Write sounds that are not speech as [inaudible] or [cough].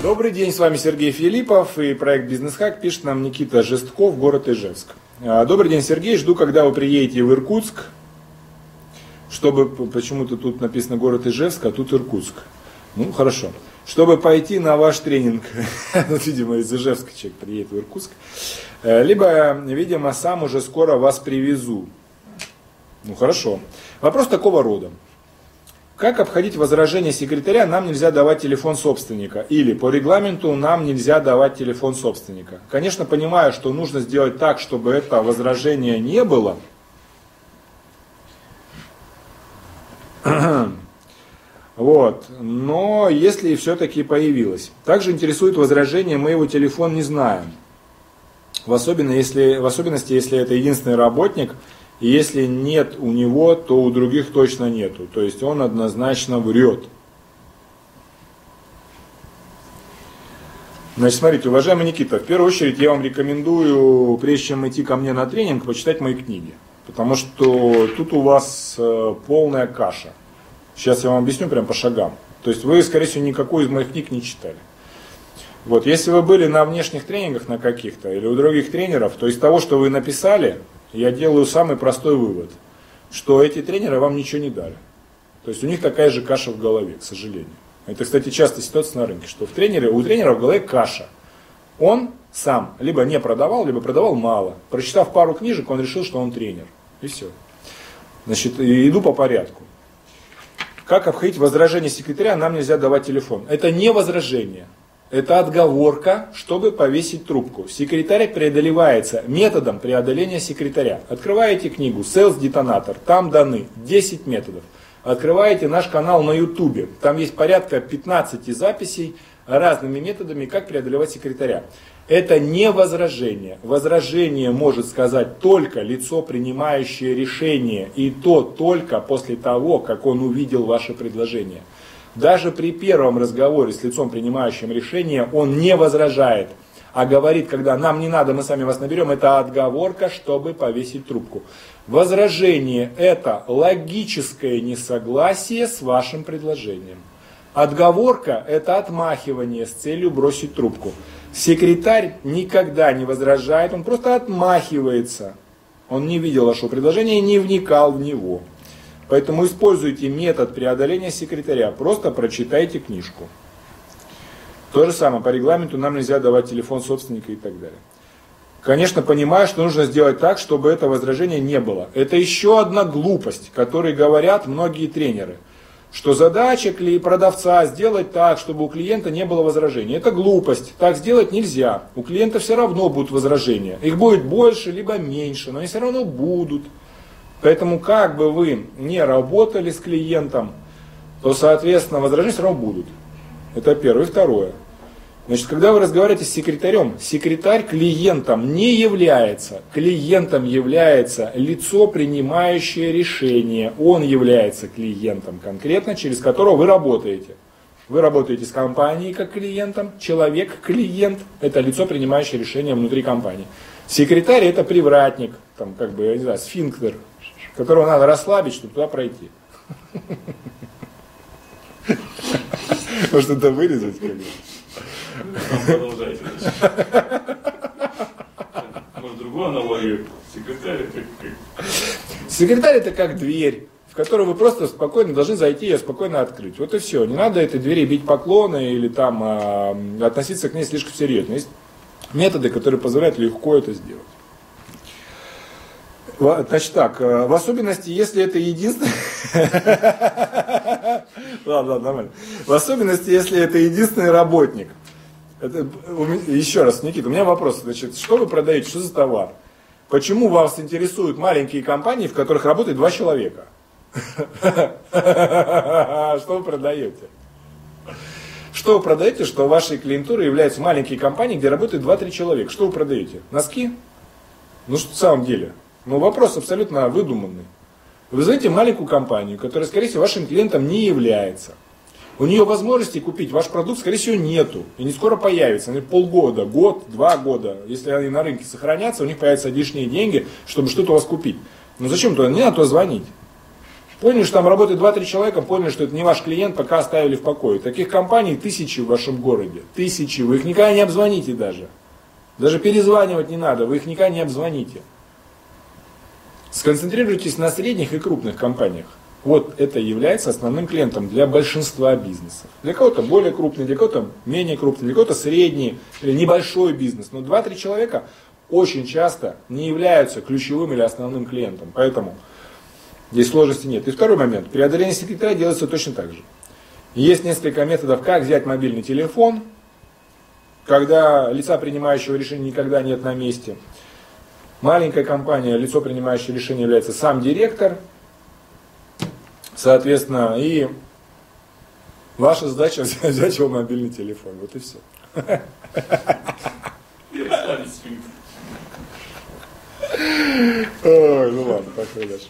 Добрый день, с вами Сергей Филиппов и проект Бизнес Хак пишет нам Никита Жестков, город Ижевск. А, добрый день, Сергей, жду, когда вы приедете в Иркутск, чтобы, почему-то тут написано город Ижевск, а тут Иркутск. Ну, хорошо. Чтобы пойти на ваш тренинг, [laughs] видимо, из Ижевска человек приедет в Иркутск, э, либо, видимо, сам уже скоро вас привезу. Ну, хорошо. Вопрос такого рода. Как обходить возражение секретаря, нам нельзя давать телефон собственника. Или по регламенту нам нельзя давать телефон собственника. Конечно, понимаю, что нужно сделать так, чтобы это возражение не было. [clears throat] Вот. Но если все-таки появилось. Также интересует возражение, мы его телефон не знаем. В, особенно, если, в особенности, если это единственный работник – и если нет у него, то у других точно нету. То есть он однозначно врет. Значит, смотрите, уважаемый Никита, в первую очередь я вам рекомендую, прежде чем идти ко мне на тренинг, почитать мои книги. Потому что тут у вас э, полная каша. Сейчас я вам объясню прям по шагам. То есть вы, скорее всего, никакой из моих книг не читали. Вот, если вы были на внешних тренингах на каких-то или у других тренеров, то из того, что вы написали, я делаю самый простой вывод, что эти тренеры вам ничего не дали. То есть у них такая же каша в голове, к сожалению. Это, кстати, часто ситуация на рынке, что в тренере, у тренера в голове каша. Он сам либо не продавал, либо продавал мало. Прочитав пару книжек, он решил, что он тренер. И все. Значит, иду по порядку. Как обходить возражение секретаря, нам нельзя давать телефон. Это не возражение. Это отговорка, чтобы повесить трубку. Секретарь преодолевается методом преодоления секретаря. Открываете книгу Sales Detonator, там даны 10 методов. Открываете наш канал на YouTube, там есть порядка 15 записей разными методами, как преодолевать секретаря. Это не возражение. Возражение может сказать только лицо, принимающее решение, и то только после того, как он увидел ваше предложение. Даже при первом разговоре с лицом, принимающим решение, он не возражает, а говорит, когда нам не надо, мы сами вас наберем, это отговорка, чтобы повесить трубку. Возражение – это логическое несогласие с вашим предложением. Отговорка – это отмахивание с целью бросить трубку. Секретарь никогда не возражает, он просто отмахивается. Он не видел вашего предложения и не вникал в него. Поэтому используйте метод преодоления секретаря. Просто прочитайте книжку. То же самое, по регламенту нам нельзя давать телефон собственника и так далее. Конечно, понимаю, что нужно сделать так, чтобы это возражение не было. Это еще одна глупость, которой говорят многие тренеры. Что задача продавца сделать так, чтобы у клиента не было возражений. Это глупость. Так сделать нельзя. У клиента все равно будут возражения. Их будет больше, либо меньше, но они все равно будут. Поэтому как бы вы не работали с клиентом, то, соответственно, возражения все равно будут. Это первое. И второе. Значит, когда вы разговариваете с секретарем, секретарь клиентом не является. Клиентом является лицо, принимающее решение. Он является клиентом конкретно, через которого вы работаете. Вы работаете с компанией как клиентом, человек клиент, это лицо, принимающее решение внутри компании. Секретарь это привратник, там, как бы, я не знаю, сфинктер, которого надо расслабить, чтобы туда пройти. Может это вырезать, конечно. Продолжайте. Может другую аналогию? Секретарь это как... Секретарь это как дверь в которую вы просто спокойно должны зайти и спокойно открыть. Вот и все. Не надо этой двери бить поклоны или там э, относиться к ней слишком серьезно. Есть методы, которые позволяют легко это сделать. Значит так, э, в особенности, если это единственный... [laughs] Ладно, ладно, нормально. В особенности, если это единственный работник. Это, еще раз, Никита, у меня вопрос. Значит, что вы продаете, что за товар? Почему вас интересуют маленькие компании, в которых работает два человека? [laughs] Что вы продаете? Что вы продаете, что вашей клиентурой являются маленькие компании, где работает 2-3 человека? Что вы продаете? Носки? Ну что в самом деле? Ну, вопрос абсолютно выдуманный. Вы знаете маленькую компанию, которая, скорее всего, вашим клиентом не является. У нее возможности купить ваш продукт, скорее всего, нету. И не скоро появится. Они полгода, год, два года. Если они на рынке сохранятся, у них появятся лишние деньги, чтобы что-то у вас купить. Но зачем туда? Не надо туда звонить. Поняли, что там работает 2-3 человека, поняли, что это не ваш клиент, пока оставили в покое. Таких компаний тысячи в вашем городе. Тысячи. Вы их никогда не обзвоните даже. Даже перезванивать не надо, вы их никогда не обзвоните. Сконцентрируйтесь на средних и крупных компаниях. Вот это является основным клиентом для большинства бизнесов. Для кого-то более крупный, для кого-то менее крупный, для кого-то средний или небольшой бизнес. Но 2-3 человека очень часто не являются ключевым или основным клиентом. Поэтому Здесь сложности нет. И второй момент. Преодоление секретаря делается точно так же. Есть несколько методов, как взять мобильный телефон, когда лица принимающего решения никогда нет на месте. Маленькая компания, лицо принимающее решение является сам директор. Соответственно, и ваша задача [laughs] взять его мобильный телефон. Вот и все. Ой, ну ладно, пошли дальше.